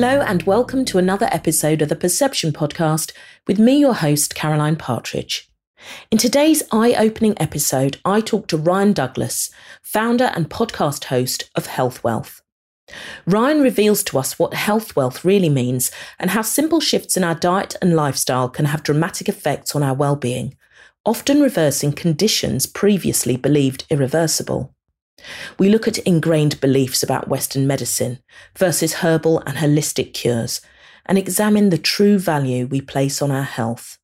Hello, and welcome to another episode of the Perception Podcast with me, your host, Caroline Partridge. In today's eye opening episode, I talk to Ryan Douglas, founder and podcast host of Health Wealth. Ryan reveals to us what health wealth really means and how simple shifts in our diet and lifestyle can have dramatic effects on our well-being, often reversing conditions previously believed irreversible. We look at ingrained beliefs about Western medicine versus herbal and holistic cures and examine the true value we place on our health.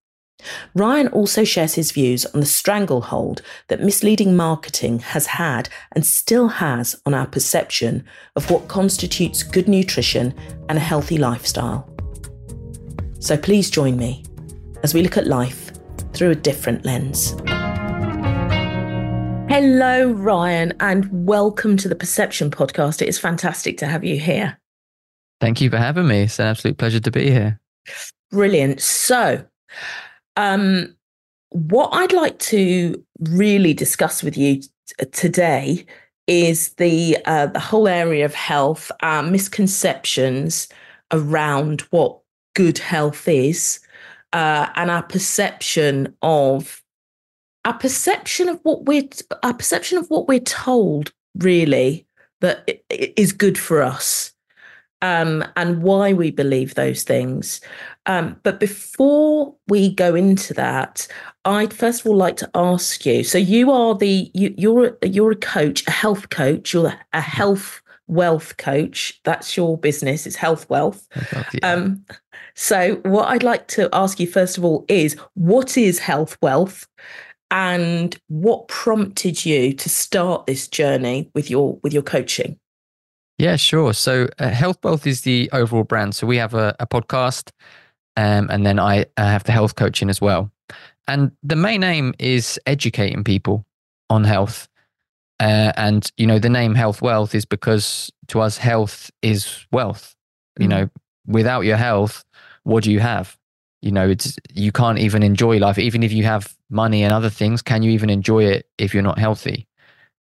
Ryan also shares his views on the stranglehold that misleading marketing has had and still has on our perception of what constitutes good nutrition and a healthy lifestyle. So please join me as we look at life through a different lens. Hello, Ryan, and welcome to the Perception Podcast. It is fantastic to have you here. Thank you for having me. It's an absolute pleasure to be here. Brilliant. So, um, what I'd like to really discuss with you t- today is the uh, the whole area of health, uh, misconceptions around what good health is, uh, and our perception of our perception of what we're our perception of what we're told really that is good for us um, and why we believe those things. Um, but before we go into that i'd first of all like to ask you so you are the you, you're you're a coach a health coach you're a health wealth coach. That's your business it's health wealth. Um, so what i'd like to ask you first of all is what is health wealth and what prompted you to start this journey with your with your coaching? Yeah sure. So uh, health wealth is the overall brand. So we have a, a podcast um, and then I, have the health coaching as well. And the main aim is educating people on health. Uh, and you know the name health wealth is because to us health is wealth. Mm. you know without your health what do you have you know it's you can't even enjoy life. Even if you have money and other things can you even enjoy it if you're not healthy?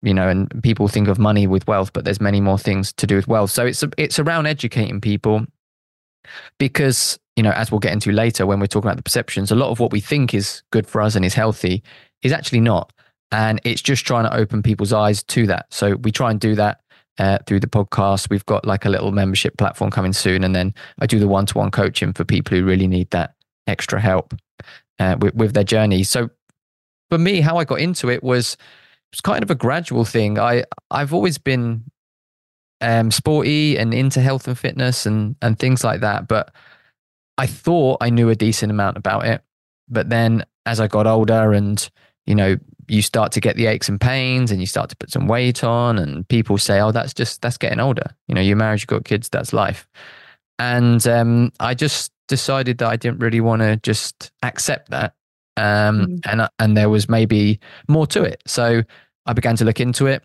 You know and people think of money with wealth but there's many more things to do with wealth. So it's it's around educating people because you know as we'll get into later when we're talking about the perceptions a lot of what we think is good for us and is healthy is actually not. And it's just trying to open people's eyes to that. So we try and do that uh, through the podcast. We've got like a little membership platform coming soon. And then I do the one to one coaching for people who really need that extra help uh, with, with their journey. So for me, how I got into it was was kind of a gradual thing. I I've always been um, sporty and into health and fitness and and things like that, but I thought I knew a decent amount about it. But then as I got older and you know you start to get the aches and pains and you start to put some weight on and people say oh that's just that's getting older you know you're married you've got kids that's life and um, i just decided that I didn't really want to just accept that. Um, mm. and, and there was maybe more to it. So I began to look into it.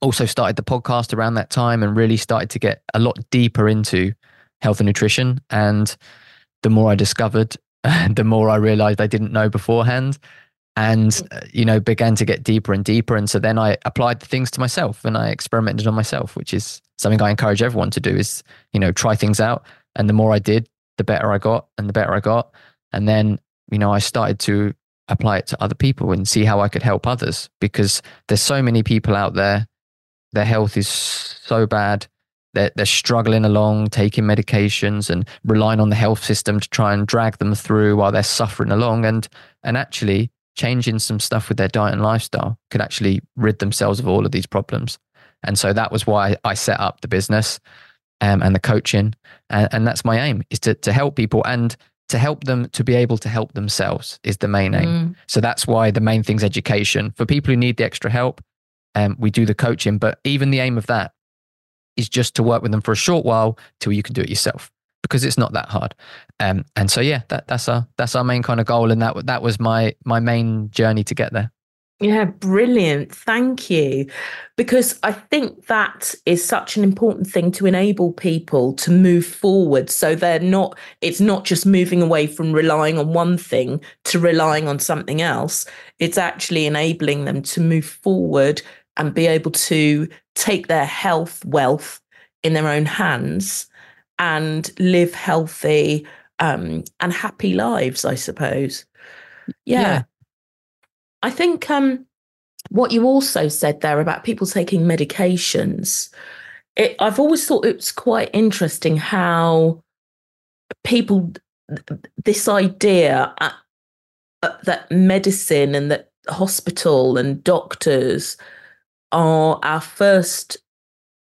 Also started the podcast around that time and really started to get a lot deeper into health and nutrition. And the more I discovered, the more I realized I didn't know beforehand and mm. uh, you know began to get deeper and deeper and so then i applied the things to myself and i experimented on myself which is something i encourage everyone to do is you know try things out and the more i did the better I got and the better I got. And then, you know, I started to apply it to other people and see how I could help others because there's so many people out there, their health is so bad. They're, they're struggling along, taking medications and relying on the health system to try and drag them through while they're suffering along. And, and actually, changing some stuff with their diet and lifestyle could actually rid themselves of all of these problems. And so that was why I set up the business um, and the coaching. And, and, that's my aim is to, to help people and to help them to be able to help themselves is the main aim. Mm. So that's why the main thing is education. For people who need the extra help, um, we do the coaching, but even the aim of that is just to work with them for a short while till you can do it yourself because it's not that hard. Um, and so yeah, that, that's our that's our main kind of goal, and that that was my my main journey to get there. Yeah, brilliant. Thank you. Because I think that is such an important thing to enable people to move forward. So they're not, it's not just moving away from relying on one thing to relying on something else. It's actually enabling them to move forward and be able to take their health wealth in their own hands and live healthy um, and happy lives, I suppose. Yeah. yeah. I think um, what you also said there about people taking medications, it, I've always thought it's quite interesting how people, this idea uh, uh, that medicine and that hospital and doctors are our first,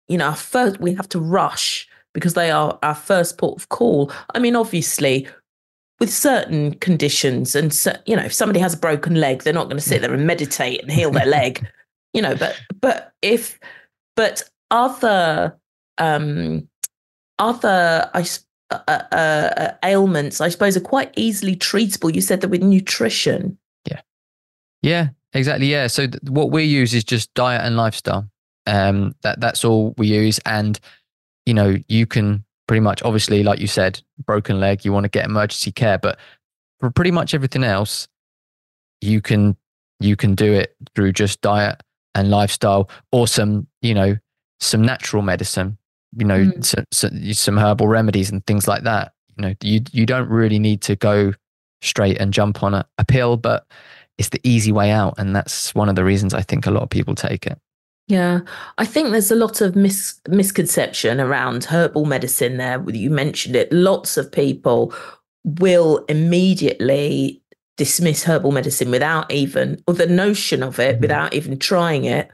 you know, our first, we have to rush because they are our first port of call. I mean, obviously, with certain conditions, and so, you know, if somebody has a broken leg, they're not going to sit there and meditate and heal their leg, you know. But but if but other um other I uh, uh, uh, ailments, I suppose, are quite easily treatable. You said that with nutrition. Yeah. Yeah, exactly. Yeah. So th- what we use is just diet and lifestyle. Um, that that's all we use, and you know, you can pretty much, obviously, like you said, broken leg, you want to get emergency care, but for pretty much everything else, you can you can do it through just diet and lifestyle, or some you know some natural medicine, you know, mm. some, some, some herbal remedies and things like that. You know, you you don't really need to go straight and jump on a, a pill, but it's the easy way out, and that's one of the reasons I think a lot of people take it. Yeah, I think there's a lot of mis- misconception around herbal medicine there. You mentioned it. Lots of people will immediately dismiss herbal medicine without even, or the notion of it, mm-hmm. without even trying it.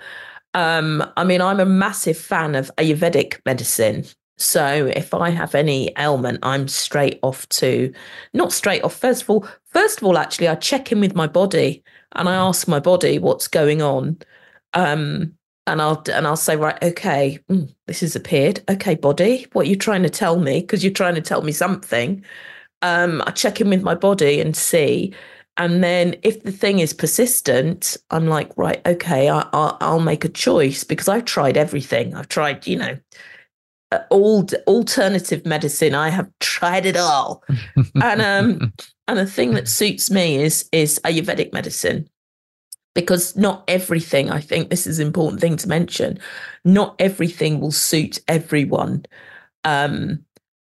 Um, I mean, I'm a massive fan of Ayurvedic medicine. So if I have any ailment, I'm straight off to, not straight off. First of all, first of all, actually, I check in with my body and I ask my body what's going on. Um, and I'll and I'll say, right, okay, mm, this has appeared. Okay, body, what are you trying to tell me? Because you're trying to tell me something. Um, I check in with my body and see, and then if the thing is persistent, I'm like, right, okay, I, I, I'll make a choice because I've tried everything. I've tried, you know, all alternative medicine. I have tried it all, and um, and the thing that suits me is is Ayurvedic medicine because not everything, I think this is an important thing to mention, not everything will suit everyone. Um,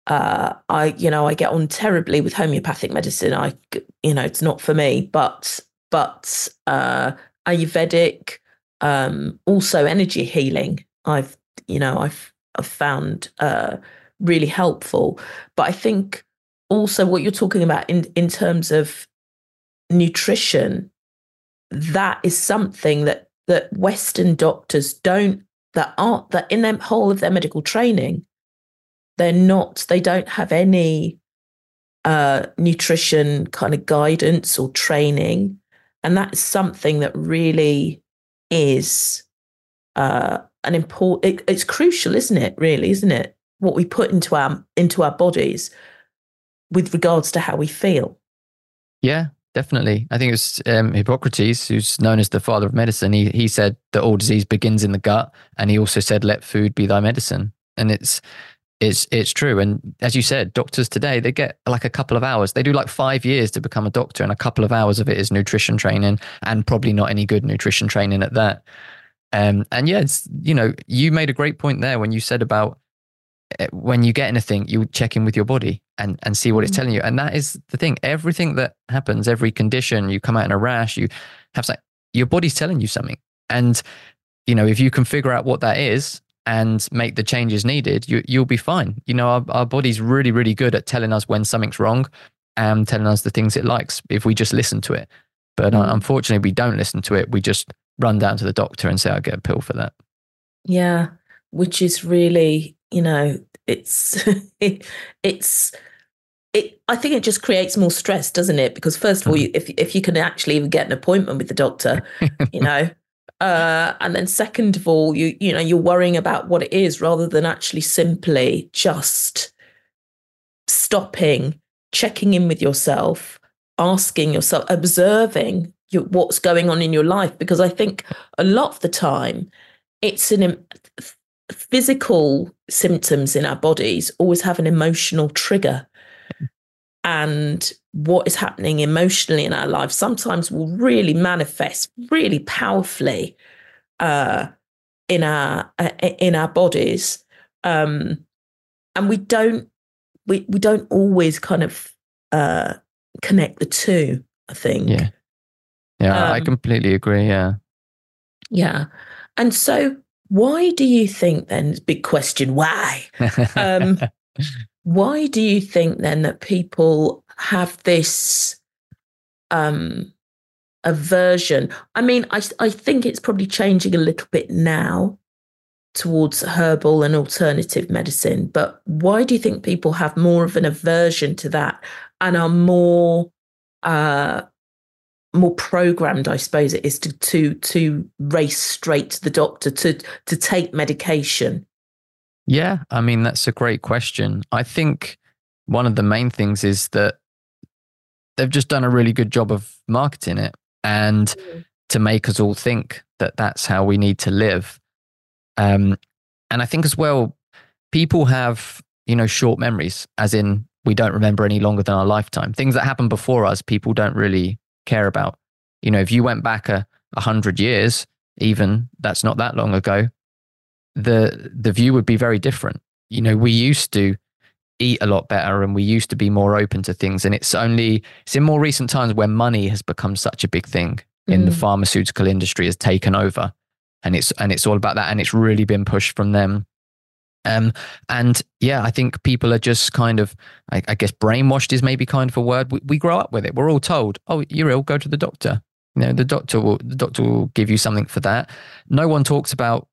uh, I, you know, I get on terribly with homeopathic medicine. I, you know, it's not for me, but, but, uh, Ayurvedic, um, also energy healing. I've, you know, I've, I've found, uh, really helpful. But I think also what you're talking about in, in terms of nutrition, that is something that that Western doctors don't that aren't that in their whole of their medical training, they're not, they don't have any uh, nutrition kind of guidance or training. And that is something that really is uh, an important it, it's crucial, isn't it? Really, isn't it? What we put into our into our bodies with regards to how we feel. Yeah, Definitely. I think it was um, Hippocrates, who's known as the father of medicine. He, he said that all disease begins in the gut. And he also said, let food be thy medicine. And it's, it's, it's true. And as you said, doctors today, they get like a couple of hours. They do like five years to become a doctor, and a couple of hours of it is nutrition training and probably not any good nutrition training at that. Um, and yeah, it's, you know, you made a great point there when you said about when you get anything, you check in with your body and, and see what it's mm. telling you. And that is the thing. Everything that happens, every condition, you come out in a rash, you have something, your body's telling you something. And, you know, if you can figure out what that is and make the changes needed, you, you'll be fine. You know, our, our body's really, really good at telling us when something's wrong and telling us the things it likes if we just listen to it. But mm. unfortunately, we don't listen to it. We just run down to the doctor and say, I'll get a pill for that. Yeah, which is really you know, it's it, it's it, I think it just creates more stress, doesn't it? Because first of all, you, if if you can actually even get an appointment with the doctor, you know, uh, and then second of all, you you know you're worrying about what it is rather than actually simply just stopping, checking in with yourself, asking yourself, observing your, what's going on in your life. Because I think a lot of the time, it's an physical symptoms in our bodies always have an emotional trigger. And what is happening emotionally in our lives sometimes will really manifest really powerfully uh, in our uh, in our bodies, um, and we don't we we don't always kind of uh, connect the two. I think. Yeah. Yeah, Um, I completely agree. Yeah. Yeah. And so, why do you think then? Big question. Why? Um, why do you think then that people have this um aversion i mean i i think it's probably changing a little bit now towards herbal and alternative medicine but why do you think people have more of an aversion to that and are more uh more programmed i suppose it is to to to race straight to the doctor to to take medication Yeah, I mean, that's a great question. I think one of the main things is that they've just done a really good job of marketing it and to make us all think that that's how we need to live. Um, and I think as well, people have, you know, short memories, as in we don't remember any longer than our lifetime. Things that happened before us, people don't really care about. You know, if you went back a, a hundred years, even that's not that long ago, the the view would be very different. You know, we used to eat a lot better and we used to be more open to things. And it's only it's in more recent times where money has become such a big thing in the Mm. pharmaceutical industry has taken over. And it's and it's all about that. And it's really been pushed from them. Um, and yeah, I think people are just kind of, I, I guess, brainwashed is maybe kind of a word. We, we grow up with it. We're all told, "Oh, you're ill. Go to the doctor." You know, the doctor will the doctor will give you something for that. No one talks about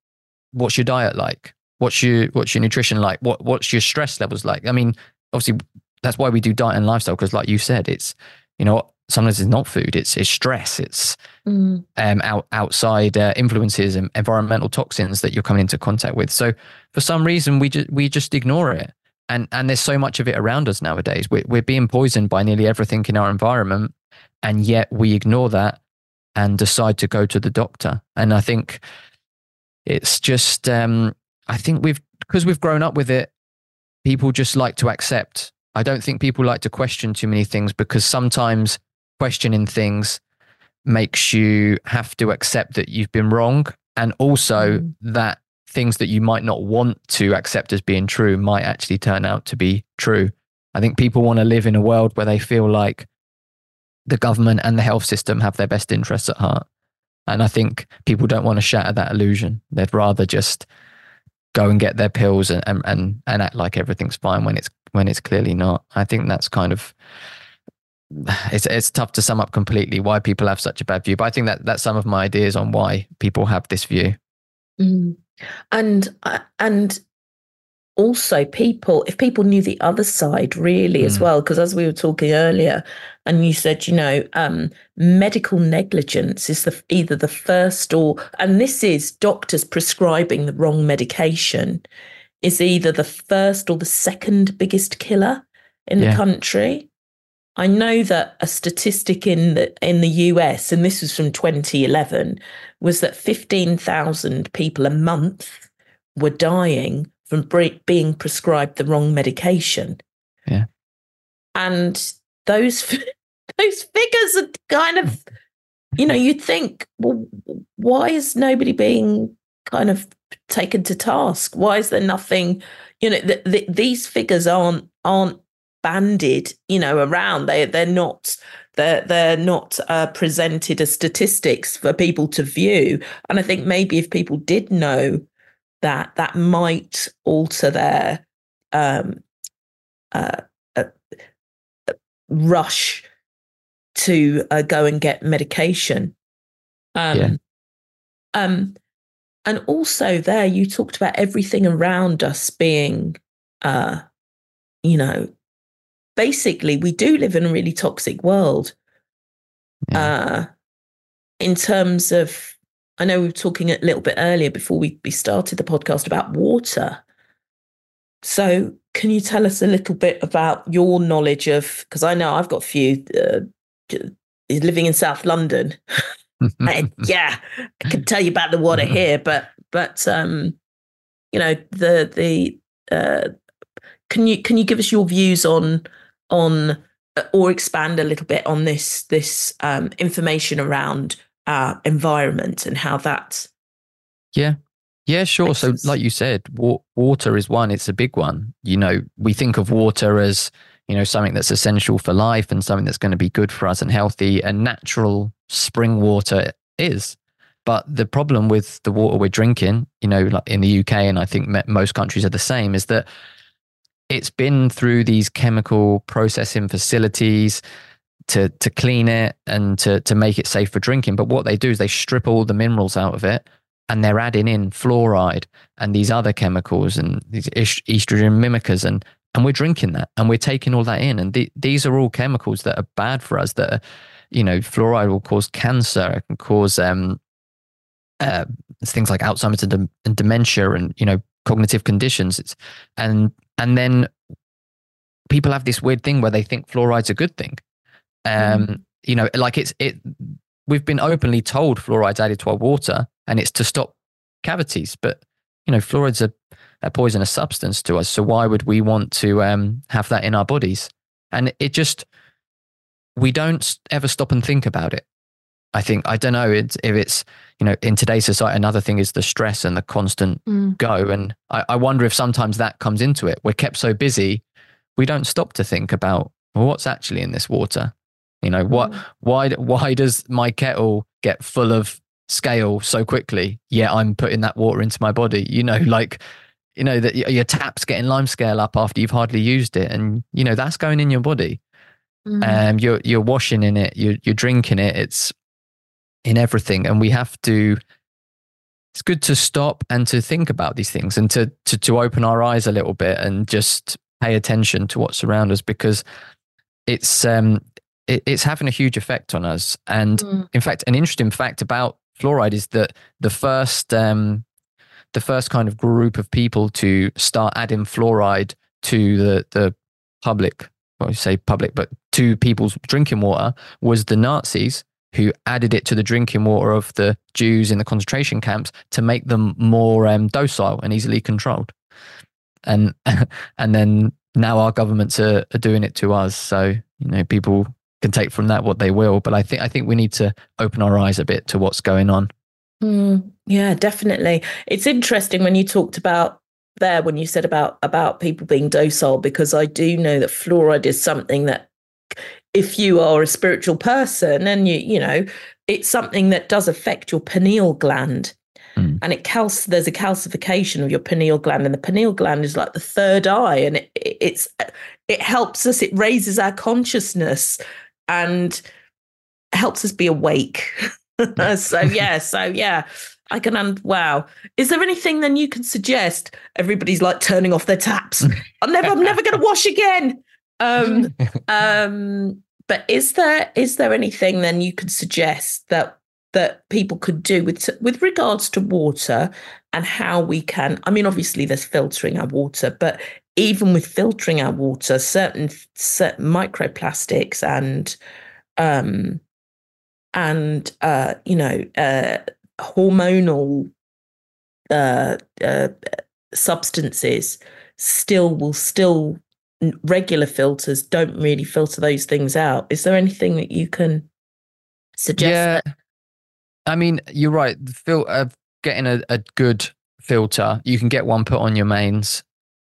what's your diet like, what's your what's your nutrition like, what what's your stress levels like. I mean, obviously, that's why we do diet and lifestyle because, like you said, it's you know sometimes it's not food, it's it's stress, it's Mm. um, out, outside uh, influences and environmental toxins that you're coming into contact with. So for some reason, we just we just ignore it, and and there's so much of it around us nowadays. We're we're being poisoned by nearly everything in our environment, and yet we ignore that and decide to go to the doctor. And I think it's just um, I think we've because we've grown up with it, people just like to accept. I don't think people like to question too many things because sometimes questioning things makes you have to accept that you've been wrong and also Mm. that things that you might not want to accept as being true might actually turn out to be true. I think people want to live in a world where they feel like the government and the health system have their best interests at heart. And I think people don't want to shatter that illusion. They'd rather just go and get their pills and, and, and, and act like everything's fine when it's when it's clearly not. I think that's kind of it's it's tough to sum up completely why people have such a bad view. But I think that that's some of my ideas on why people have this view. Mm. And uh, and also people, if people knew the other side really as Mm. well, because as we were talking earlier, and you said, you know, um, medical negligence is the either the first or, and this is doctors prescribing the wrong medication, is either the first or the second biggest killer in Yeah. the country. I know that a statistic in the in the US, and this was from 2011, was that 15,000 people a month were dying from being prescribed the wrong medication. Yeah. And those those figures are kind of, you know, you'd think, well, why is nobody being kind of taken to task? Why is there nothing? You know, th- th- these figures aren't aren't banded, you know, around. They they're not they're they're not uh, presented as statistics for people to view. And I think maybe if people did know that, that might alter their um, uh, uh, rush to uh, go and get medication. Um, Yeah. um, and also there, you talked about everything around us being, uh, you know, basically we do live in a really toxic world. Yeah. Uh, in terms of, I know we were talking a little bit earlier before we, we started the podcast about water. So, can you tell us a little bit about your knowledge of? Because I know I've got a few uh, living in South London. and yeah, I can tell you about the water here, but but um, you know the the uh, can you can you give us your views on on uh, or expand a little bit on this this um, information around our environment and how that Yeah. Yeah, sure. So, like you said, wa- water is one. It's a big one. You know, we think of water as you know something that's essential for life and something that's going to be good for us and healthy. And natural spring water is. But the problem with the water we're drinking, you know, like in the UK, and I think most countries are the same, is that it's been through these chemical processing facilities to to clean it and to to make it safe for drinking. But what they do is they strip all the minerals out of it and they're adding in fluoride and these other chemicals and these estrogen mimickers and and we're drinking that and we're taking all that in and the, these are all chemicals that are bad for us that are, you know fluoride will cause cancer it can cause um uh, things like alzheimer's and, and dementia and you know cognitive conditions it's and and then people have this weird thing where they think fluoride's a good thing um mm. you know like it's it we've been openly told fluoride's added to our water and it's to stop cavities. But you know, fluoride's a, a poisonous substance to us. So why would we want to um, have that in our bodies? And it just we don't ever stop and think about it. I think I don't know it's, if it's you know in today's society. Another thing is the stress and the constant mm. go, and I, I wonder if sometimes that comes into it. We're kept so busy, we don't stop to think about well, what's actually in this water. You know what? Mm. Why? Why does my kettle get full of scale so quickly, yeah, I'm putting that water into my body. You know, like, you know, that your tap's getting lime scale up after you've hardly used it. And, you know, that's going in your body. Mm. Um, you're, you're washing in it, you're, you're drinking it. It's in everything. And we have to, it's good to stop and to think about these things and to, to, to open our eyes a little bit and just pay attention to what's around us because it's, um, it, it's having a huge effect on us. And mm. in fact, an interesting fact about fluoride is that the first um, the first kind of group of people to start adding fluoride to the the public, well, you say public, but to people's drinking water was the Nazis who added it to the drinking water of the Jews in the concentration camps to make them more um, docile and easily controlled. And and then now our governments are, are doing it to us. So you know people can take from that what they will. But I think I think we need to open our eyes a bit to what's going on. Mm, yeah, definitely. It's interesting when you talked about there when you said about about people being docile because I do know that fluoride is something that if you are a spiritual person and you you know it's something that does affect your pineal gland mm. and it cal- there's a calcification of your pineal gland and the pineal gland is like the third eye and it, it's it helps us it raises our consciousness and helps us be awake. so yeah, so yeah, I can and wow. Is there anything then you can suggest? Everybody's like turning off their taps. I'm never, I'm never going to wash again. Um, um, but is there is there anything then you could suggest that that people could do with with regards to water and how we can? I mean, obviously there's filtering our water, but even with filtering our water, certain, certain microplastics and um, and uh, you know uh, hormonal uh, uh, substances still will still regular filters don't really filter those things out. Is there anything that you can suggest? Yeah, that- I mean, you're right. The fil- uh, getting a, a good filter, you can get one put on your mains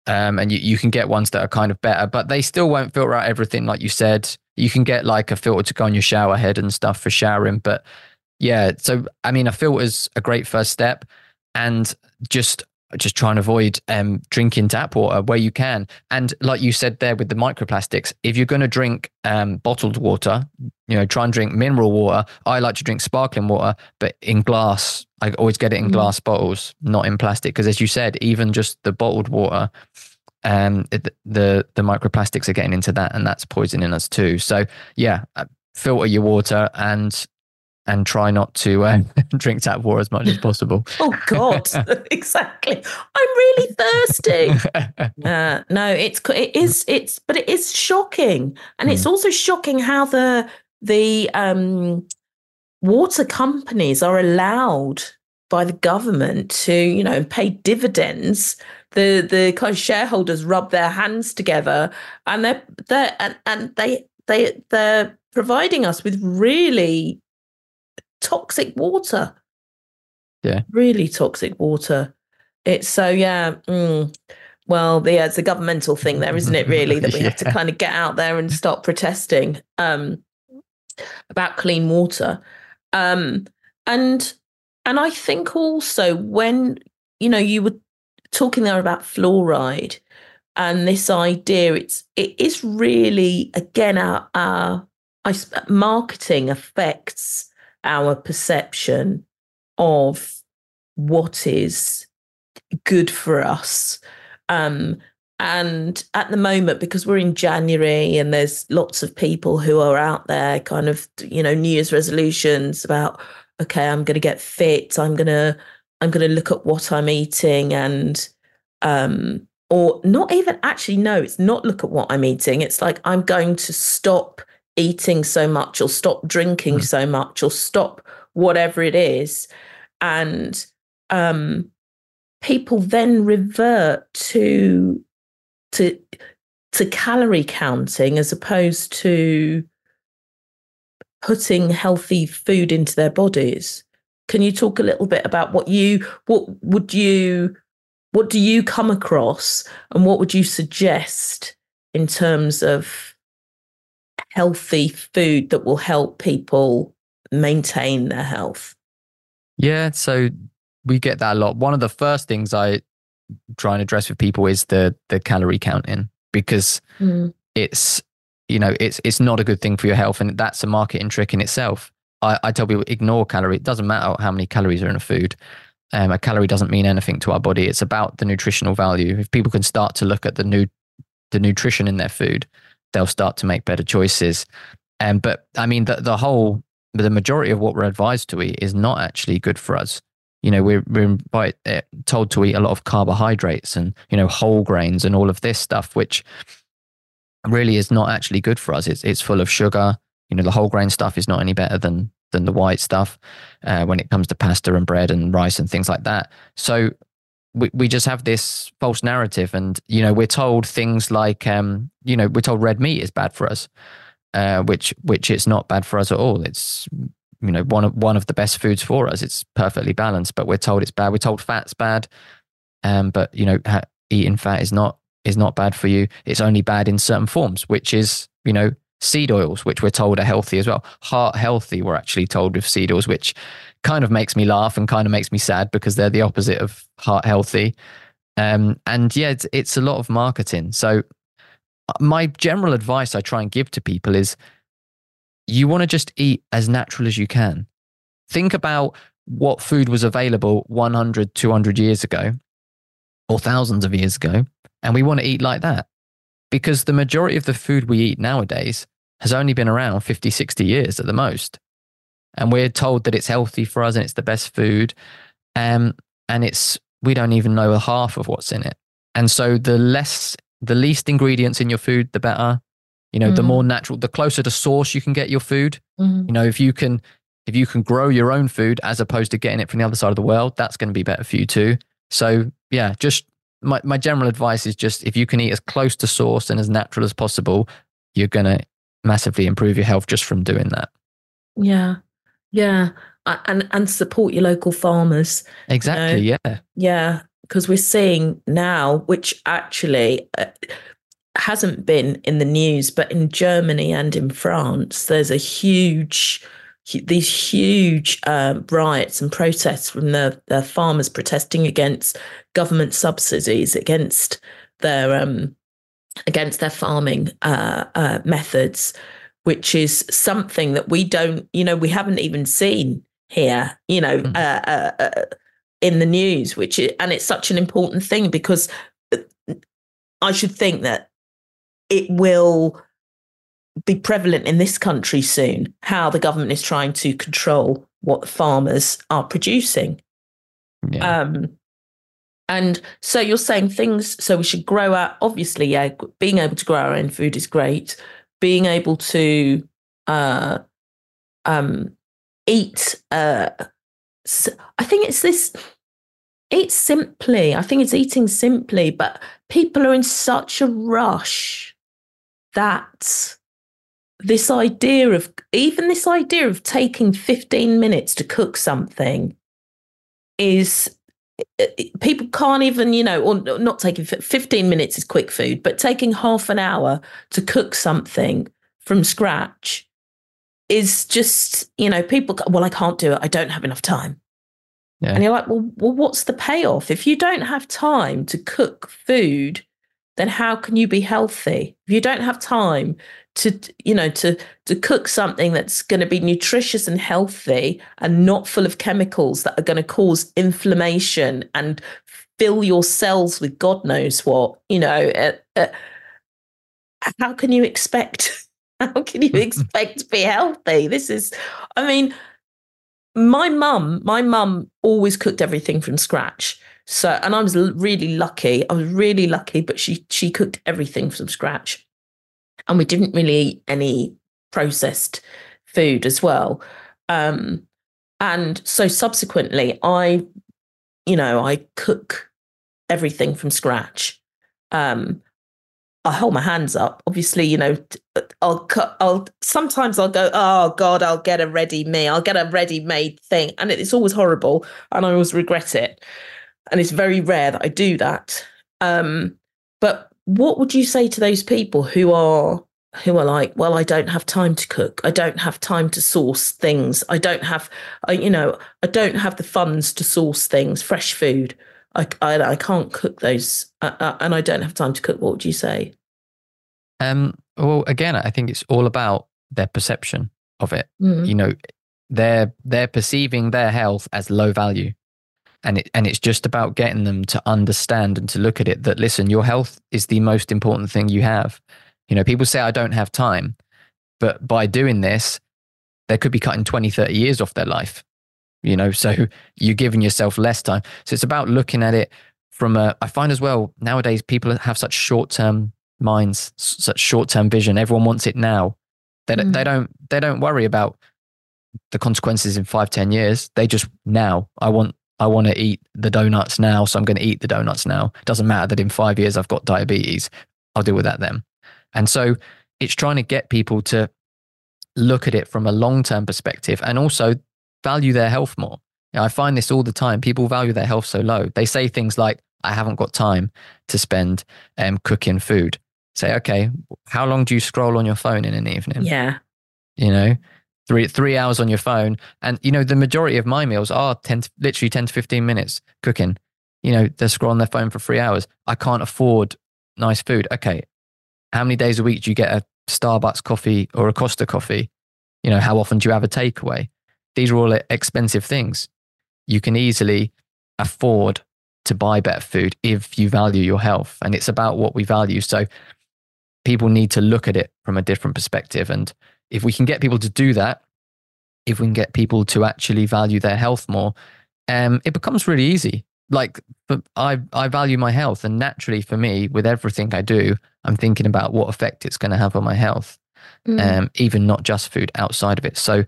um, and you, you can get ones that are kind of better, but they still won't filter out everything, like you said. You can get like a filter to go on your shower head and stuff for showering, but yeah. So I mean, a filter is a great first step, and just just try and avoid um, drinking tap water where you can. And like you said there with the microplastics, if you're going to drink um, bottled water, you know, try and drink mineral water. I like to drink sparkling water, but in glass. I always get it in mm. glass bottles, not in plastic. Because as you said, even just the bottled water, um, it, the the microplastics are getting into that, and that's poisoning us too. So yeah, uh, filter your water and and try not to uh, drink tap water as much as possible. oh God, exactly. I'm really thirsty. uh, no, it's it is it's but it is shocking, and mm. it's also shocking how the the um, water companies are allowed by the government to you know pay dividends the the kind of shareholders rub their hands together and they're they and, and they they they're providing us with really toxic water. Yeah. Really toxic water. It's so yeah. Mm, well, the, yeah, it's a governmental thing there, isn't it? Really, that we yeah. have to kind of get out there and start protesting um, about clean water, um, and and I think also when you know you were talking there about fluoride and this idea, it's it is really again our our I, marketing affects our perception of what is good for us. Um, and at the moment, because we're in January and there's lots of people who are out there kind of, you know, New Year's resolutions about, okay, I'm going to get fit. I'm going to, I'm going to look at what I'm eating and, um, or not even actually, no, it's not look at what I'm eating. It's like, I'm going to stop eating so much or stop drinking mm. so much or stop whatever it is. And, um, people then revert to to to calorie counting as opposed to putting healthy food into their bodies can you talk a little bit about what you what would you what do you come across and what would you suggest in terms of healthy food that will help people maintain their health yeah so we get that a lot. One of the first things I try and address with people is the the calorie counting because mm. it's you know it's it's not a good thing for your health and that's a marketing trick in itself. I, I tell people ignore calorie. It doesn't matter how many calories are in a food. Um, a calorie doesn't mean anything to our body. It's about the nutritional value. If people can start to look at the new the nutrition in their food, they'll start to make better choices. Um, but I mean the the whole the majority of what we're advised to eat is not actually good for us. You know we're, we're uh, told to eat a lot of carbohydrates and you know whole grains and all of this stuff which really is not actually good for us. It's, it's full of sugar. You know the whole grain stuff is not any better than than the white stuff uh, when it comes to pasta and bread and rice and things like that. So we, we just have this false narrative and you know we're told things like um you know we're told red meat is bad for us uh, which which it's not bad for us at all it's you know one of one of the best foods for us. It's perfectly balanced, but we're told it's bad. We're told fat's bad, um, but you know ha- eating fat is not is not bad for you. It's only bad in certain forms, which is you know seed oils, which we're told are healthy as well. Heart healthy, we're actually told with seed oils, which kind of makes me laugh and kind of makes me sad because they're the opposite of heart healthy. Um, and yeah, it's, it's a lot of marketing. So uh, my general advice I try and give to people is you want to just eat as natural as you can. Think about what food was available 100, 200 years ago or thousands of years ago, and we want to eat like that. Because the majority of the food we eat nowadays has only been around 50, 60 years at the most. And we're told that it's healthy for us and it's the best food. Um, and it's, we don't even know half of what's in it. And so the less, the least ingredients in your food, the better. You know, mm. the more natural, the closer to source you can get your food. Mm. You know, if you can if you can grow your own food as opposed to getting it from the other side of the world, that's going to be better for you too. So yeah, just my, my general advice is just if you can eat as close to source and as natural as possible, you're going to massively improve your health just from doing that. Yeah. Yeah. And and support your local farmers. Exactly. You know? Yeah. Yeah. Because we're seeing now, which actually, uh, hasn't been in the news, but in Germany and in France, there's a huge, these huge uh, riots and protests from the, the farmers protesting against government subsidies, against their um, against their farming uh, uh, methods, which is something that we don't, you know, we haven't even seen here, you know, mm. in the news. Which is, and it's such an important thing because I should think that it will be prevalent in this country soon how the government is trying to control what farmers are producing. Yeah. Um, and so you're saying things, so we should grow out, obviously, yeah, being able to grow our own food is great. Being able to uh, um, eat, uh, I think it's this eat simply. I think it's eating simply, but people are in such a rush that this idea of even this idea of taking 15 minutes to cook something is people can't even, you know, or not taking 15 minutes is quick food, but taking half an hour to cook something from scratch is just, you know, people, well, I can't do it. I don't have enough time. Yeah. And you're like, well, well, what's the payoff? If you don't have time to cook food, then how can you be healthy? If you don't have time to, you know, to to cook something that's going to be nutritious and healthy and not full of chemicals that are going to cause inflammation and fill your cells with God knows what, you know, uh, uh, how can you expect? How can you expect to be healthy? This is, I mean, my mum, my mum always cooked everything from scratch. So, and I was really lucky. I was really lucky, but she she cooked everything from scratch, and we didn't really eat any processed food as well. Um, and so subsequently, I, you know, I cook everything from scratch. Um, I hold my hands up. Obviously, you know, I'll cut. I'll sometimes I'll go, oh God, I'll get a ready me. I'll get a ready made thing, and it's always horrible, and I always regret it. And it's very rare that I do that. Um, but what would you say to those people who are who are like, well, I don't have time to cook. I don't have time to source things. I don't have, I, you know, I don't have the funds to source things, fresh food. I, I, I can't cook those, uh, uh, and I don't have time to cook. What would you say? Um. Well, again, I think it's all about their perception of it. Mm. You know, they're they're perceiving their health as low value, and it and it's just about getting them to understand and to look at it that listen, your health is the most important thing you have. You know, people say I don't have time, but by doing this, they could be cutting 20, 30 years off their life you know? So you're giving yourself less time. So it's about looking at it from a i find as well nowadays people have such short-term minds such short-term vision. Everyone wants it now. They, mm. they don't they don't worry about the consequences in five ten years. They just now. I want i want to eat the donuts now so i'm going to eat the donuts now it doesn't matter that in five years i've got diabetes i'll deal with that then and so it's trying to get people to look at it from a long-term perspective and also value their health more. You know, I find this all the time. People value their health so low. They say things like, I haven't got time to spend um, cooking food. Say, okay, how long do you scroll on your phone in an evening? Yeah. You know, three three hours on your phone. And, you know, the majority of my meals are 10 to, literally 10 to 15 minutes cooking. You know, they're scrolling their phone for three hours. I can't afford nice food. Okay. How many days a week do you get a Starbucks coffee or a Costa coffee? You know, how often do you have a takeaway? These are all expensive things. You can easily afford to buy better food if you value your health. And it's about what we value. So people need to look at it from a different perspective. And if we can get people to do that, if we can get people to actually value their health more, um, it becomes really easy. Like I, I value my health, and naturally for me, with everything I do, I'm thinking about what effect it's going to have on my health, mm. um, even not just food outside of it. So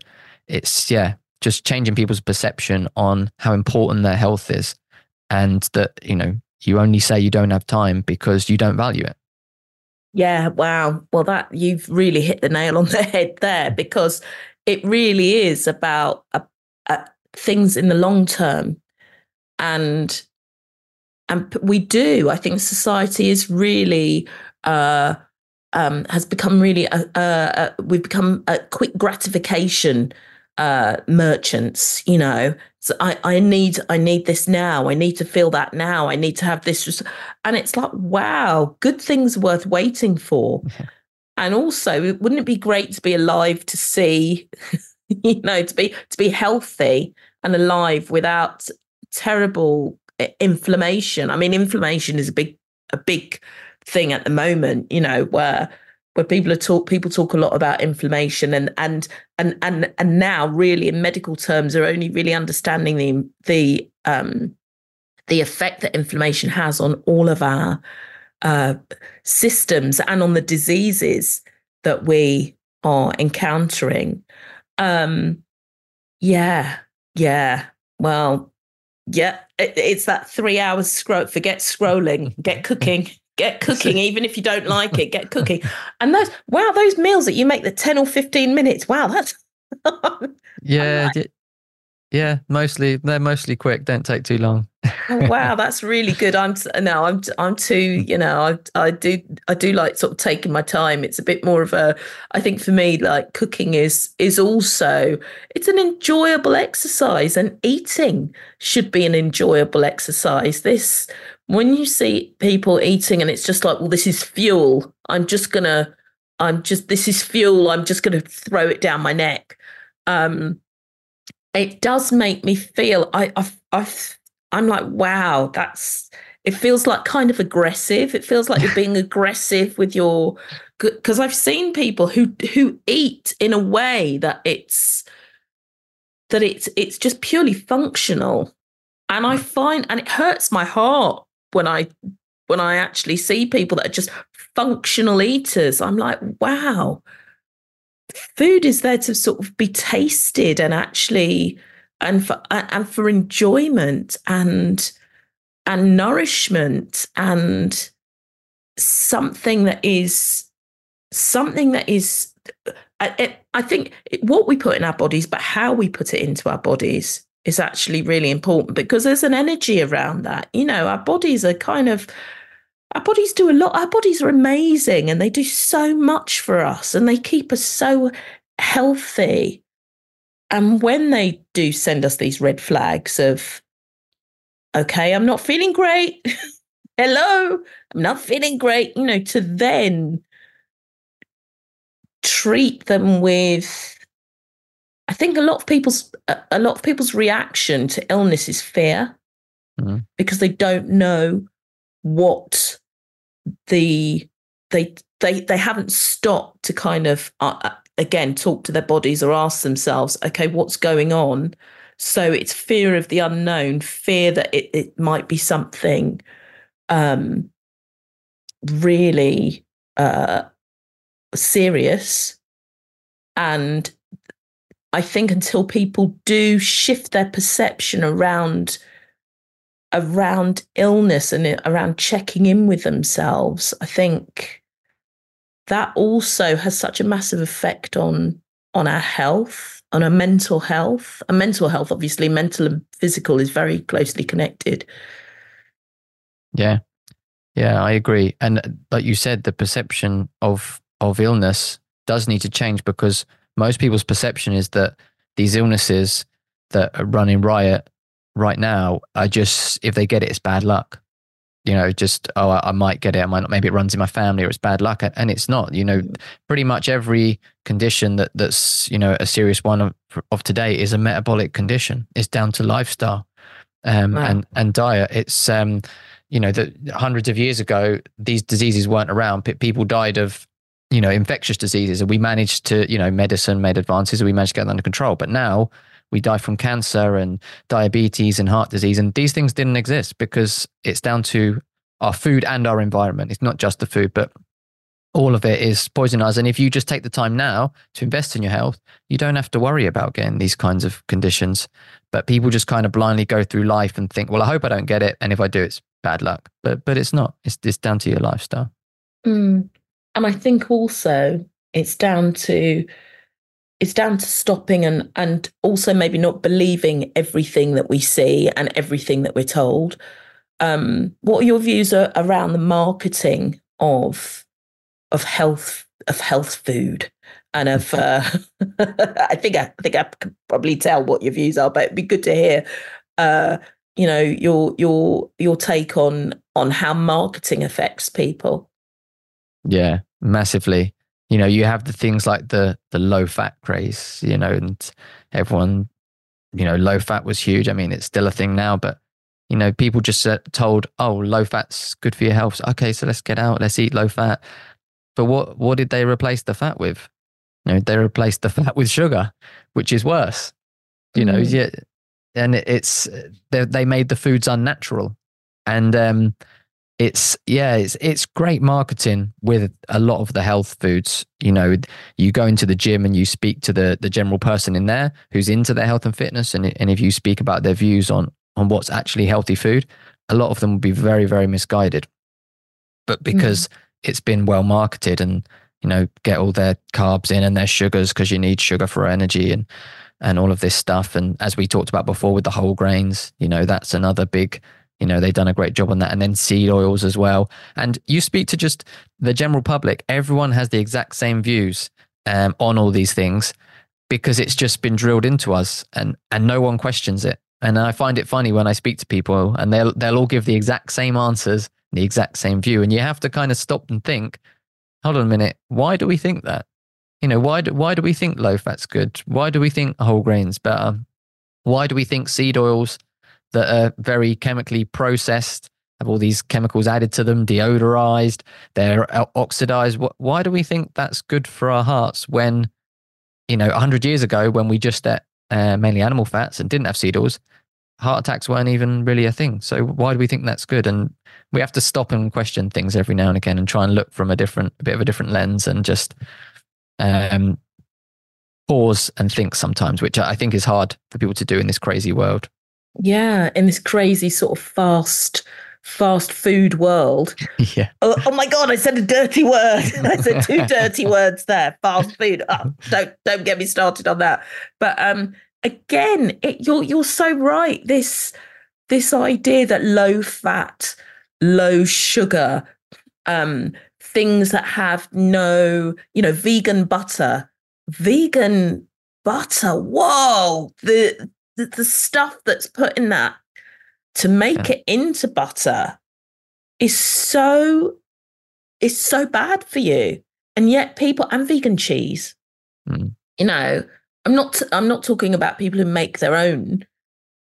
it's yeah, just changing people's perception on how important their health is, and that you know you only say you don't have time because you don't value it. Yeah, wow. Well, that you've really hit the nail on the head there because it really is about uh, uh, things in the long term, and and we do. I think society is really uh, um, has become really a, a, a, we've become a quick gratification uh, merchants, you know. So I, I need I need this now. I need to feel that now. I need to have this. And it's like, wow, good things worth waiting for. and also, wouldn't it be great to be alive to see, you know, to be to be healthy and alive without terrible inflammation. I mean, inflammation is a big a big thing at the moment, you know, where where people are talk people talk a lot about inflammation and and and and and now really in medical terms are only really understanding the the um the effect that inflammation has on all of our uh, systems and on the diseases that we are encountering. Um, yeah, yeah. Well, yeah, it, it's that three hours scroll. Forget scrolling, get cooking get cooking even if you don't like it get cooking. And those wow those meals that you make the 10 or 15 minutes wow that's yeah like, Yeah, mostly they're mostly quick. Don't take too long. oh, wow, that's really good. I'm no, I'm I'm too. You know, I I do I do like sort of taking my time. It's a bit more of a. I think for me, like cooking is is also it's an enjoyable exercise, and eating should be an enjoyable exercise. This when you see people eating, and it's just like, well, this is fuel. I'm just gonna. I'm just this is fuel. I'm just gonna throw it down my neck. Um, it does make me feel I I I I'm like wow that's it feels like kind of aggressive. It feels like you're being aggressive with your because I've seen people who who eat in a way that it's that it's it's just purely functional. And I hmm. find and it hurts my heart when I when I actually see people that are just functional eaters. I'm like wow food is there to sort of be tasted and actually and for and for enjoyment and and nourishment and something that is something that is I, I think what we put in our bodies but how we put it into our bodies is actually really important because there's an energy around that. You know our bodies are kind of our bodies do a lot. Our bodies are amazing and they do so much for us and they keep us so healthy. And when they do send us these red flags of, okay, I'm not feeling great. Hello, I'm not feeling great, you know, to then treat them with I think a lot of people's a lot of people's reaction to illness is fear mm-hmm. because they don't know what the they they they haven't stopped to kind of uh, uh, again talk to their bodies or ask themselves okay what's going on? So it's fear of the unknown fear that it, it might be something um really uh serious. And i think until people do shift their perception around around illness and around checking in with themselves, I think that also has such a massive effect on on our health, on our mental health. And mental health, obviously, mental and physical is very closely connected. Yeah. Yeah, I agree. And uh, like you said, the perception of of illness does need to change because most people's perception is that these illnesses that are running riot right now I just if they get it, it's bad luck. You know, just oh, I, I might get it. I might not. Maybe it runs in my family, or it's bad luck, and it's not. You know, pretty much every condition that that's you know a serious one of, of today is a metabolic condition. It's down to lifestyle um, wow. and and diet. It's um, you know that hundreds of years ago these diseases weren't around. P- people died of you know infectious diseases, and we managed to you know medicine made advances, and we managed to get them under control. But now we die from cancer and diabetes and heart disease. And these things didn't exist because it's down to our food and our environment. It's not just the food, but all of it is poisonous. And if you just take the time now to invest in your health, you don't have to worry about getting these kinds of conditions. But people just kind of blindly go through life and think, well, I hope I don't get it. And if I do, it's bad luck. But but it's not. It's it's down to your lifestyle. Mm. And I think also it's down to it's down to stopping and and also maybe not believing everything that we see and everything that we're told. Um, what are your views are around the marketing of of health of health food and of uh, I think I, I think I can probably tell what your views are, but it'd be good to hear uh, you know your your your take on on how marketing affects people. Yeah, massively you know you have the things like the the low fat craze you know and everyone you know low fat was huge. I mean it's still a thing now but you know people just told oh low fat's good for your health. Okay so let's get out let's eat low fat. But what what did they replace the fat with? You know they replaced the fat with sugar which is worse you know mm. yeah and it's they made the foods unnatural. And um it's yeah it's it's great marketing with a lot of the health foods you know you go into the gym and you speak to the the general person in there who's into their health and fitness and, and if you speak about their views on on what's actually healthy food a lot of them will be very very misguided but because mm. it's been well marketed and you know get all their carbs in and their sugars because you need sugar for energy and and all of this stuff. And as we talked about before with the whole grains, you know, that's another big, you know, they've done a great job on that. And then seed oils as well. And you speak to just the general public, everyone has the exact same views um, on all these things because it's just been drilled into us and, and no one questions it. And I find it funny when I speak to people and they'll, they'll all give the exact same answers, the exact same view. And you have to kind of stop and think, hold on a minute, why do we think that? You know, why do, why do we think low fat's good? Why do we think whole grains better? Why do we think seed oils that are very chemically processed have all these chemicals added to them, deodorized, they're oxidized? Why do we think that's good for our hearts when, you know, 100 years ago, when we just ate uh, mainly animal fats and didn't have seed oils, heart attacks weren't even really a thing. So why do we think that's good? And we have to stop and question things every now and again and try and look from a different, a bit of a different lens and just um, pause and think sometimes, which I think is hard for people to do in this crazy world. Yeah, in this crazy sort of fast, fast food world. Yeah. Oh, oh, my god, I said a dirty word. I said two dirty words there. Fast food. Oh, don't don't get me started on that. But um, again, it, you're you're so right. This this idea that low fat, low sugar, um, things that have no, you know, vegan butter, vegan butter. Whoa, the the, the stuff that's put in that to make yeah. it into butter is so is so bad for you. And yet people and vegan cheese. Mm. You know, I'm not I'm not talking about people who make their own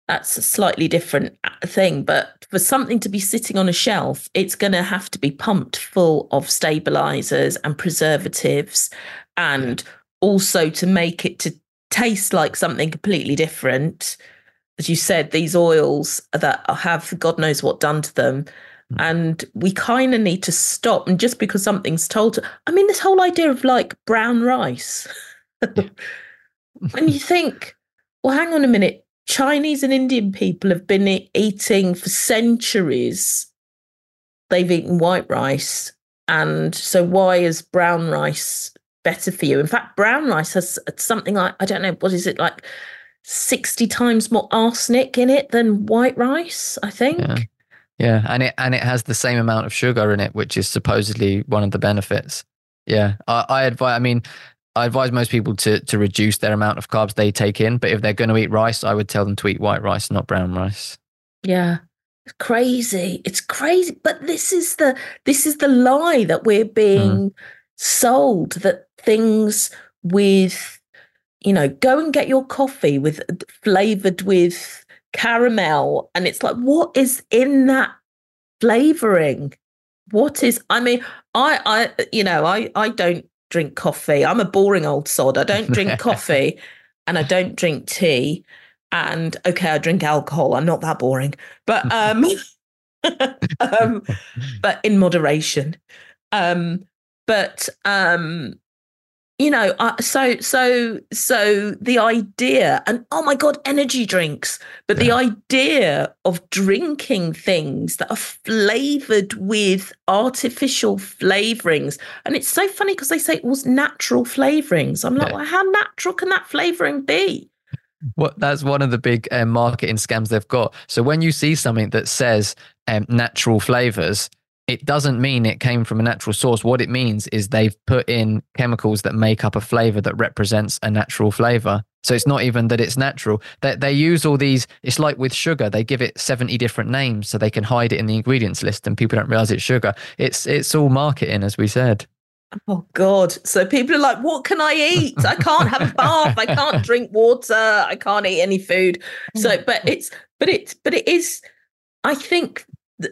that's a slightly different uh, thing. But for something to be sitting on a shelf, it's going to have to be pumped full of stabilizers and preservatives, and also to make it to taste like something completely different. As you said, these oils that have God knows what done to them. Hmm. And we kind of need to stop. And just because something's told to, I mean, this whole idea of like brown rice. when you think, well, hang on a minute, Chinese and Indian people have been eating for centuries. They've eaten white rice. And so, why is brown rice better for you? In fact, brown rice has something like, I don't know, what is it like 60 times more arsenic in it than white rice, I think. Yeah. yeah. And it and it has the same amount of sugar in it, which is supposedly one of the benefits. Yeah. I, I advise I mean, I advise most people to to reduce their amount of carbs they take in. But if they're going to eat rice, I would tell them to eat white rice, not brown rice. Yeah, it's crazy. It's crazy. But this is the this is the lie that we're being mm. Sold that things with you know go and get your coffee with flavored with caramel and it's like what is in that flavoring what is i mean i i you know i i don't drink coffee. I'm a boring old sod. I don't drink coffee and I don't drink tea. And okay, I drink alcohol. I'm not that boring. But um, um but in moderation. Um, but um you know uh, so so so the idea and oh my god energy drinks but yeah. the idea of drinking things that are flavored with artificial flavorings and it's so funny because they say it was natural flavorings i'm like yeah. well, how natural can that flavoring be what that's one of the big um, marketing scams they've got so when you see something that says um, natural flavors it doesn't mean it came from a natural source. What it means is they've put in chemicals that make up a flavor that represents a natural flavor. So it's not even that it's natural. They, they use all these, it's like with sugar, they give it 70 different names so they can hide it in the ingredients list and people don't realize it's sugar. It's, it's all marketing, as we said. Oh God. So people are like, what can I eat? I can't have a bath. I can't drink water. I can't eat any food. So, but it's, but it's, but it is, I think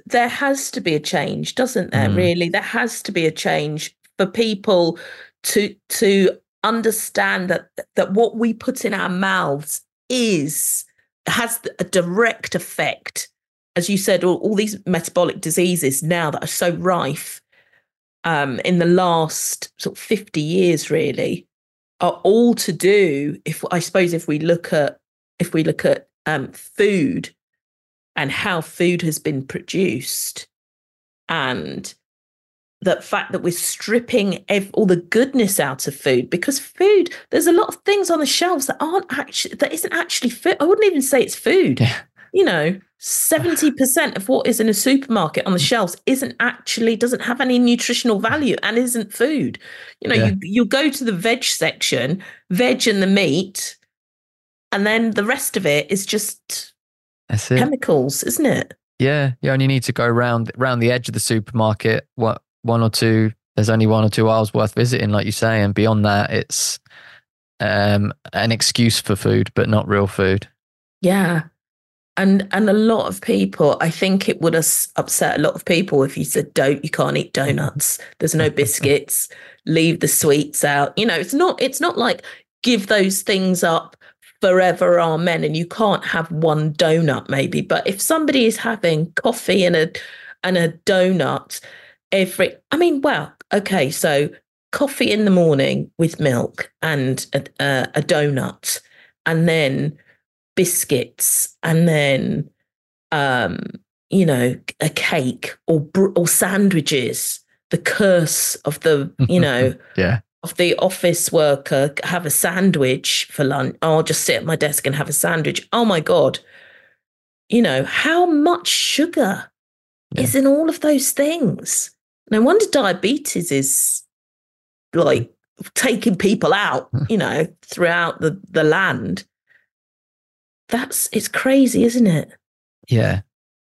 there has to be a change, doesn't there? Mm. Really, there has to be a change for people to to understand that that what we put in our mouths is has a direct effect. As you said, all, all these metabolic diseases now that are so rife um, in the last sort of 50 years, really, are all to do, if I suppose if we look at if we look at um, food and how food has been produced. And the fact that we're stripping ev- all the goodness out of food because food there's a lot of things on the shelves that aren't actually that isn't actually food. I wouldn't even say it's food. You know 70% of what is in a supermarket on the mm. shelves isn't actually doesn't have any nutritional value and isn't food. You know Yeah. you you go to the veg section veg and the meat and then the rest of it is just That's it. chemicals isn't it Yeah, you only need to go round round the edge of the supermarket. What one or two? There's only one or two aisles worth visiting, like you say, and beyond that, it's um, an excuse for food, but not real food. Yeah. And and a lot of people, I think it would us- upset a lot of people if you said, "Don't you can't eat donuts. There's no biscuits. Leave the sweets out." You know, it's not it's not like give those things up forever, amen. And you can't have one donut, maybe. But if somebody is having coffee and a and a donut every, I mean, well, okay, so coffee in the morning with milk and a, a, a donut, and then biscuits and then um you know a cake or br- or sandwiches the curse of the you know Yeah, of the office worker have a sandwich for lunch. Oh, i'll just sit at my desk and have a sandwich. Oh my god. You know how much sugar Yeah. is in all of those things? No wonder diabetes is like taking people out you know throughout the the land. That's it's crazy isn't it? Yeah,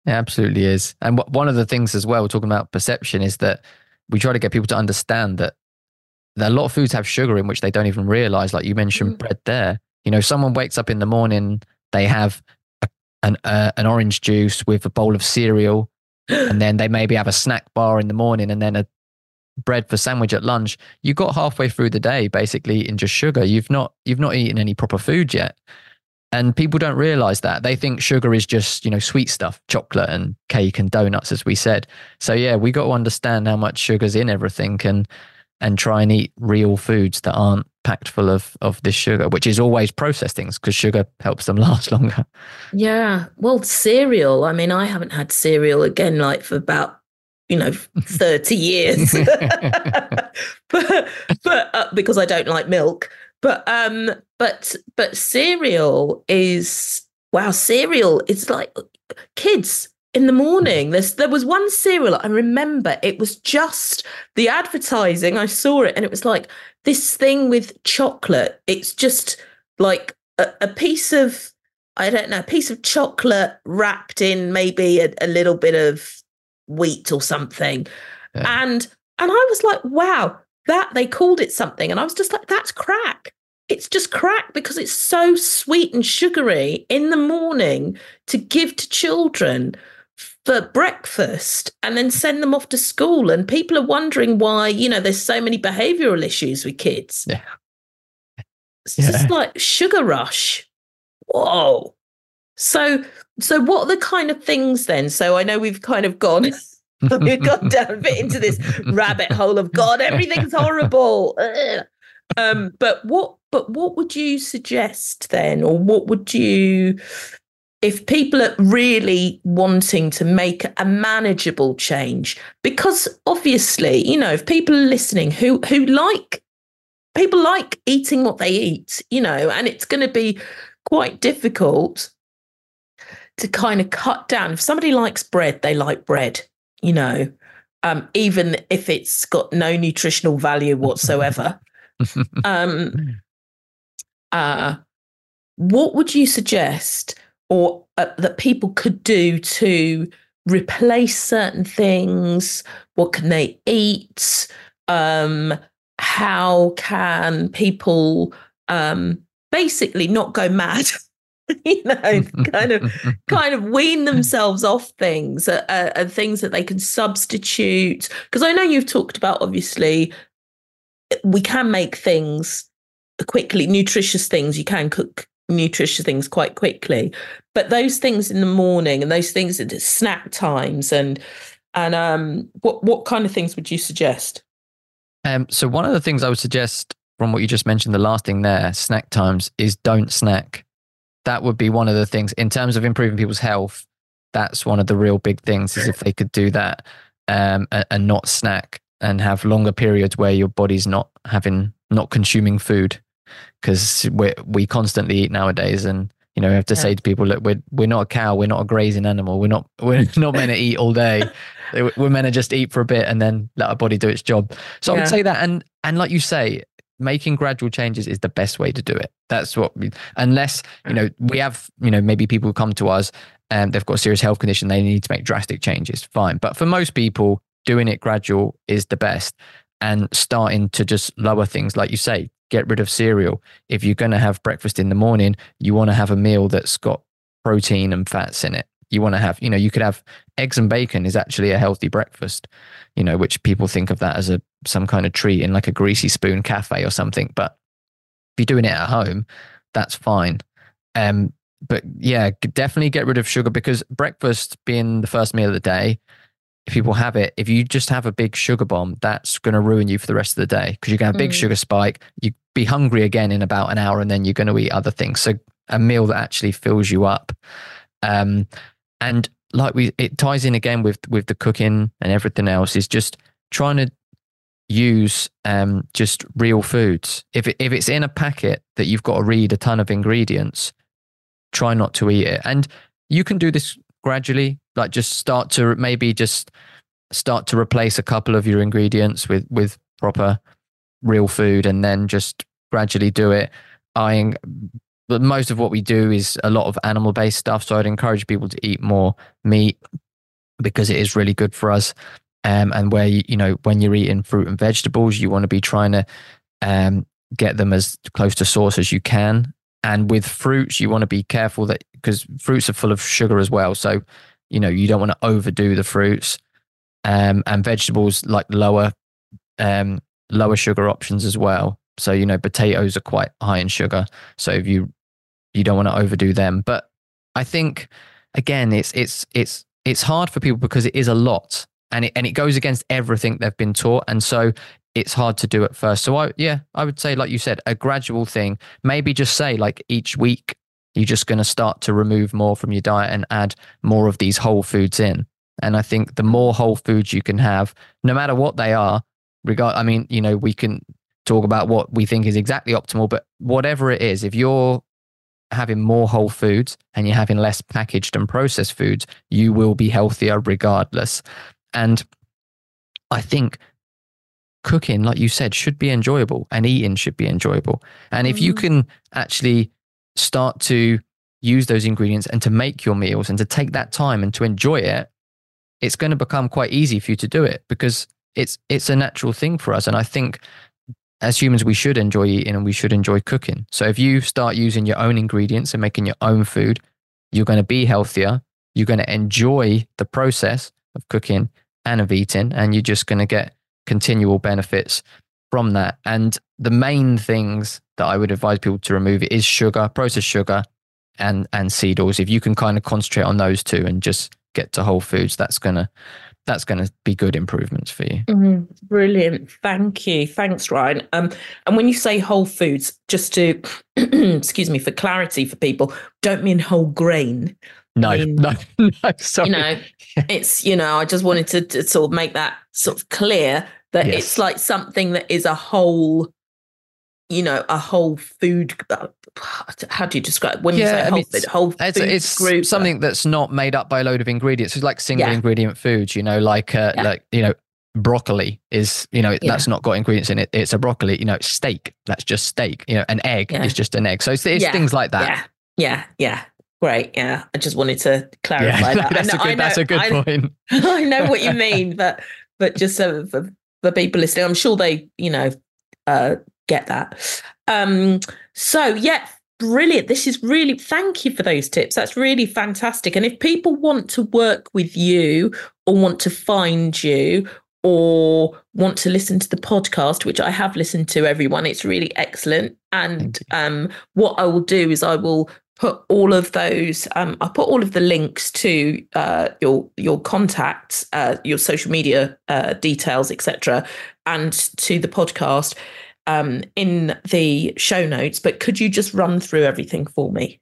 it absolutely is. And wh- one of the things as well, we're talking about perception, is that we try to get people to understand that a lot of foods have sugar in which they don't even realize. Like you mentioned, Mm. bread there. You know, someone wakes up in the morning, they have a, an uh, an orange juice with a bowl of cereal, and then they maybe have a snack bar in the morning and then a bread for sandwich at lunch you got halfway through the day basically in just sugar you've not you've not eaten any proper food yet and people don't realize that they think sugar is just you know sweet stuff chocolate and cake and donuts as we said so yeah we got to understand how much sugar's in everything and and try and eat real foods that aren't packed full of of this sugar which is always processed things because sugar helps them last longer Yeah. Well, cereal. I mean, I haven't had cereal again, like for about, you know, 30 years. but, but uh, because I don't like milk. But, um, but, but cereal is, wow, cereal is like kids in the morning. There's, there was one cereal I remember. It was just the advertising. I saw it and it was like this thing with chocolate. It's just like a, a piece of, I don't know, a piece of chocolate wrapped in maybe a, a little bit of wheat or something. Yeah. And and I was like, wow, that they called it something. And I was just like, that's crack. It's just crack because it's so sweet and sugary in the morning to give to children for breakfast and then send them off to school. And people are wondering why, you know, there's so many behavioral issues with kids. Yeah. It's just like sugar rush. Whoa. So so what are the kind of things then? So I know we've kind of gone we've gone down a bit into this rabbit hole of God, everything's horrible. Ugh. Um, but what but what would you suggest then, or what would you if people are really wanting to make a manageable change? Because obviously, you know, if people are listening who who like people like eating what they eat, you know, and it's going to be quite difficult to kind of cut down. If somebody likes bread, they like bread, you know, um, even if it's got no nutritional value whatsoever. um, uh, what would you suggest or uh, that people could do to replace certain things? What can they eat? Um, how can people um, basically not go mad? you know, kind of kind of wean themselves off things uh, uh, and things that they can substitute. Because I know you've talked about obviously we can make things quickly, nutritious things. You can cook nutritious things quite quickly, but those things in the morning and those things at snack times and and um, what what kind of things would you suggest? Um, so one of the things I would suggest from what you just mentioned, the last thing there, snack times, is don't snack. That would be one of the things in terms of improving people's health. That's one of the real big things is if they could do that um, and, and not snack. and have longer periods where your body's not having not consuming food because we we constantly eat nowadays and you know we have to yeah. say to people look we're we're not a cow. We're not a grazing animal. We're not we're not meant to eat all day. We're meant to just eat for a bit and then let our body do its job. So yeah. i would say that and and like you say making gradual changes is the best way to do it. That's what we, unless you know we have you know maybe people who come to us and they've got a serious health condition they need to make drastic changes. Fine. But for most people doing it gradual is the best and starting to just lower things. Like you say get rid of cereal. If you're going to have breakfast in the morning you want to have a meal that's got protein and fats in it. You want to have you know you could have eggs and bacon is actually a healthy breakfast you know which people think of that as a some kind of treat in like a greasy spoon cafe or something but if you're doing it at home that's fine. Um but yeah definitely get rid of sugar because breakfast being the first meal of the day if people have it, if you just have a big sugar bomb, that's going to ruin you for the rest of the day because you're going to have a big mm. sugar spike. You be hungry again in about an hour, and then you're going to eat other things. So a meal that actually fills you up, um, and like we, it ties in again with with the cooking and everything else. Is just trying to use um, just real foods. If it, if it's in a packet that you've got to read a ton of ingredients, try not to eat it. And you can do this gradually like just start to maybe just start to replace a couple of your ingredients with with proper real food and then just gradually do it. I but most of what we do is a lot of animal based stuff so i'd encourage people to eat more meat because it is really good for us. Um, and where you, you know when you're eating fruit and vegetables you want to be trying to um, get them as close to source as you can. And with fruits you want to be careful that because fruits are full of sugar as well. So you know you don't want to overdo the fruits um, and vegetables like lower um, lower sugar options as well. So you know potatoes are quite high in sugar so if you you don't want to overdo them. But i think again it's it's it's it's hard for people because it is a lot and it and it goes against everything they've been taught and so it's hard to do at first. So i yeah i would say like you said a gradual thing. Maybe just say like each week you're just going to start to remove more from your diet and add more of these whole foods in. And I think the more whole foods you can have, no matter what they are, regard, I mean, you know, we can talk about what we think is exactly optimal, but whatever it is, if you're having more whole foods and you're having less packaged and processed foods, you will be healthier regardless. And I think cooking, like you said, should be enjoyable and eating should be enjoyable. And if mm-hmm. you can actually start to use those ingredients and to make your meals and to take that time and to enjoy it, it's going to become quite easy for you to do it because it's it's a natural thing for us. And I think as humans, we should enjoy eating and we should enjoy cooking. So if you start using your own ingredients and making your own food, you're going to be healthier. You're going to enjoy the process of cooking and of eating, and you're just going to get continual benefits from that. And the main things that I would advise people to remove is sugar, processed sugar, and and seed oils. If you can kind of concentrate on those two and just get to whole foods, that's gonna that's going to be good improvements for you. Mm, brilliant. Thank you. Thanks, Ryan. Um, and when you say whole foods, just to, excuse me, for clarity for people, don't mean whole grain. No, mean, no, no, sorry. You know, it's, you know, I just wanted to, to, sort of make that sort of clear that yes. it's like something that is a whole you know a whole food uh, how do you describe when yeah, you say whole, I mean, food, whole it's, food it's group something that's not made up by a load of ingredients. It's like single yeah. ingredient foods you know like uh, yeah. like you know broccoli is you know that's not got ingredients in it. It's a broccoli you know steak that's just steak you know an egg is just an egg. So it's, it's things like that. Yeah. Yeah. Yeah. Great, yeah. I just wanted to clarify that. That's, know, a good, know, that's a good I, point. I know what you mean, but but just so for, for people listening, I'm sure they, you know, uh, get that. Um, so yeah, brilliant. This is really thank you for those tips. That's really fantastic. And if people want to work with you or want to find you or want to listen to the podcast, which I have listened to everyone, it's really excellent. And um, what I will do is I will put all of those um, i'll put all of the links to uh, your your contacts uh, your social media uh, details etc and to the podcast um, in the show notes, but could you just run through everything for me?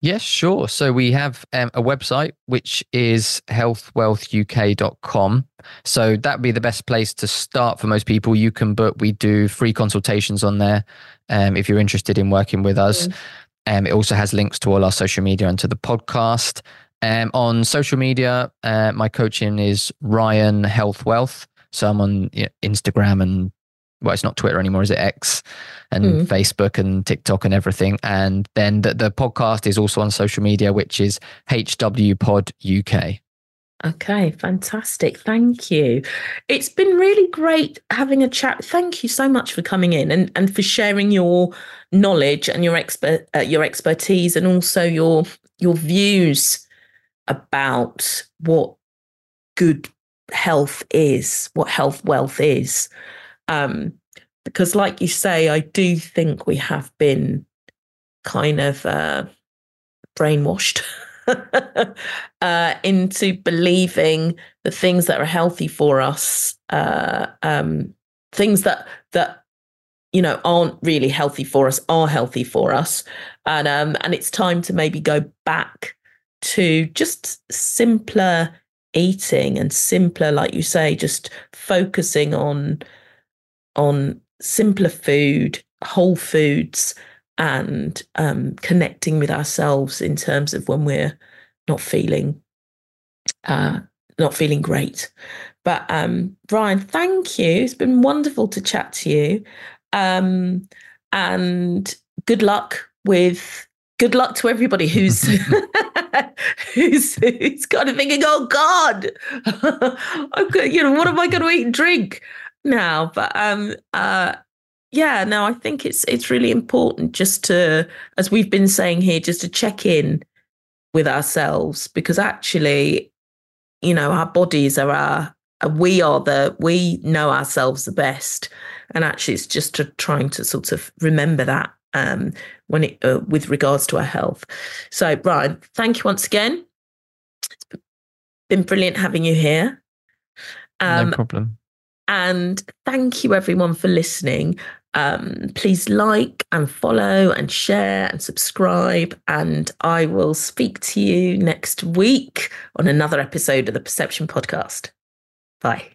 Yes, sure. So we have um, a website which is healthwealthuk.com. So that'd be the best place to start for most people. You can book, we do free consultations on there um, if you're interested in working with us. Mm. Um, it also has links to all our social media and to the podcast. Um, on social media, uh, my coaching is Ryan Health Wealth. So I'm on Instagram and well, it's not Twitter anymore, is it X and mm. Facebook and TikTok and everything. And then the, the podcast is also on social media, which is HW Pod UK. Okay, fantastic. Thank you. It's been really great having a chat. Thank you so much for coming in and, and for sharing your knowledge and your expert uh, your expertise and also your your views about what good health is, what health wealth is. Um, because, like you say, I do think we have been kind of uh, brainwashed uh, into believing the things that are healthy for us, uh, um, things that that you know aren't really healthy for us are healthy for us, and um, and it's time to maybe go back to just simpler eating and simpler, like you say, just focusing on on simpler food, whole foods, and um, connecting with ourselves in terms of when we're not feeling uh, not feeling great. But um, Brian, thank you. It's been wonderful to chat to you, um, and good luck with good luck to everybody who's who's who's kind of thinking, oh God, okay, you know, what am I going to eat and drink now? But um, uh, yeah, no, I think it's it's really important just to, as we've been saying here, just to check in with ourselves because actually, you know, our bodies are our we are the we know ourselves the best and actually it's just to trying to sort of remember that um, when it uh, with regards to our health. So, Brian, thank you once again. It's been brilliant having you here. Um, no problem. And thank you everyone for listening. Um, please like and follow and share and subscribe. And I will speak to you next week on another episode of the Perception Podcast. Bye.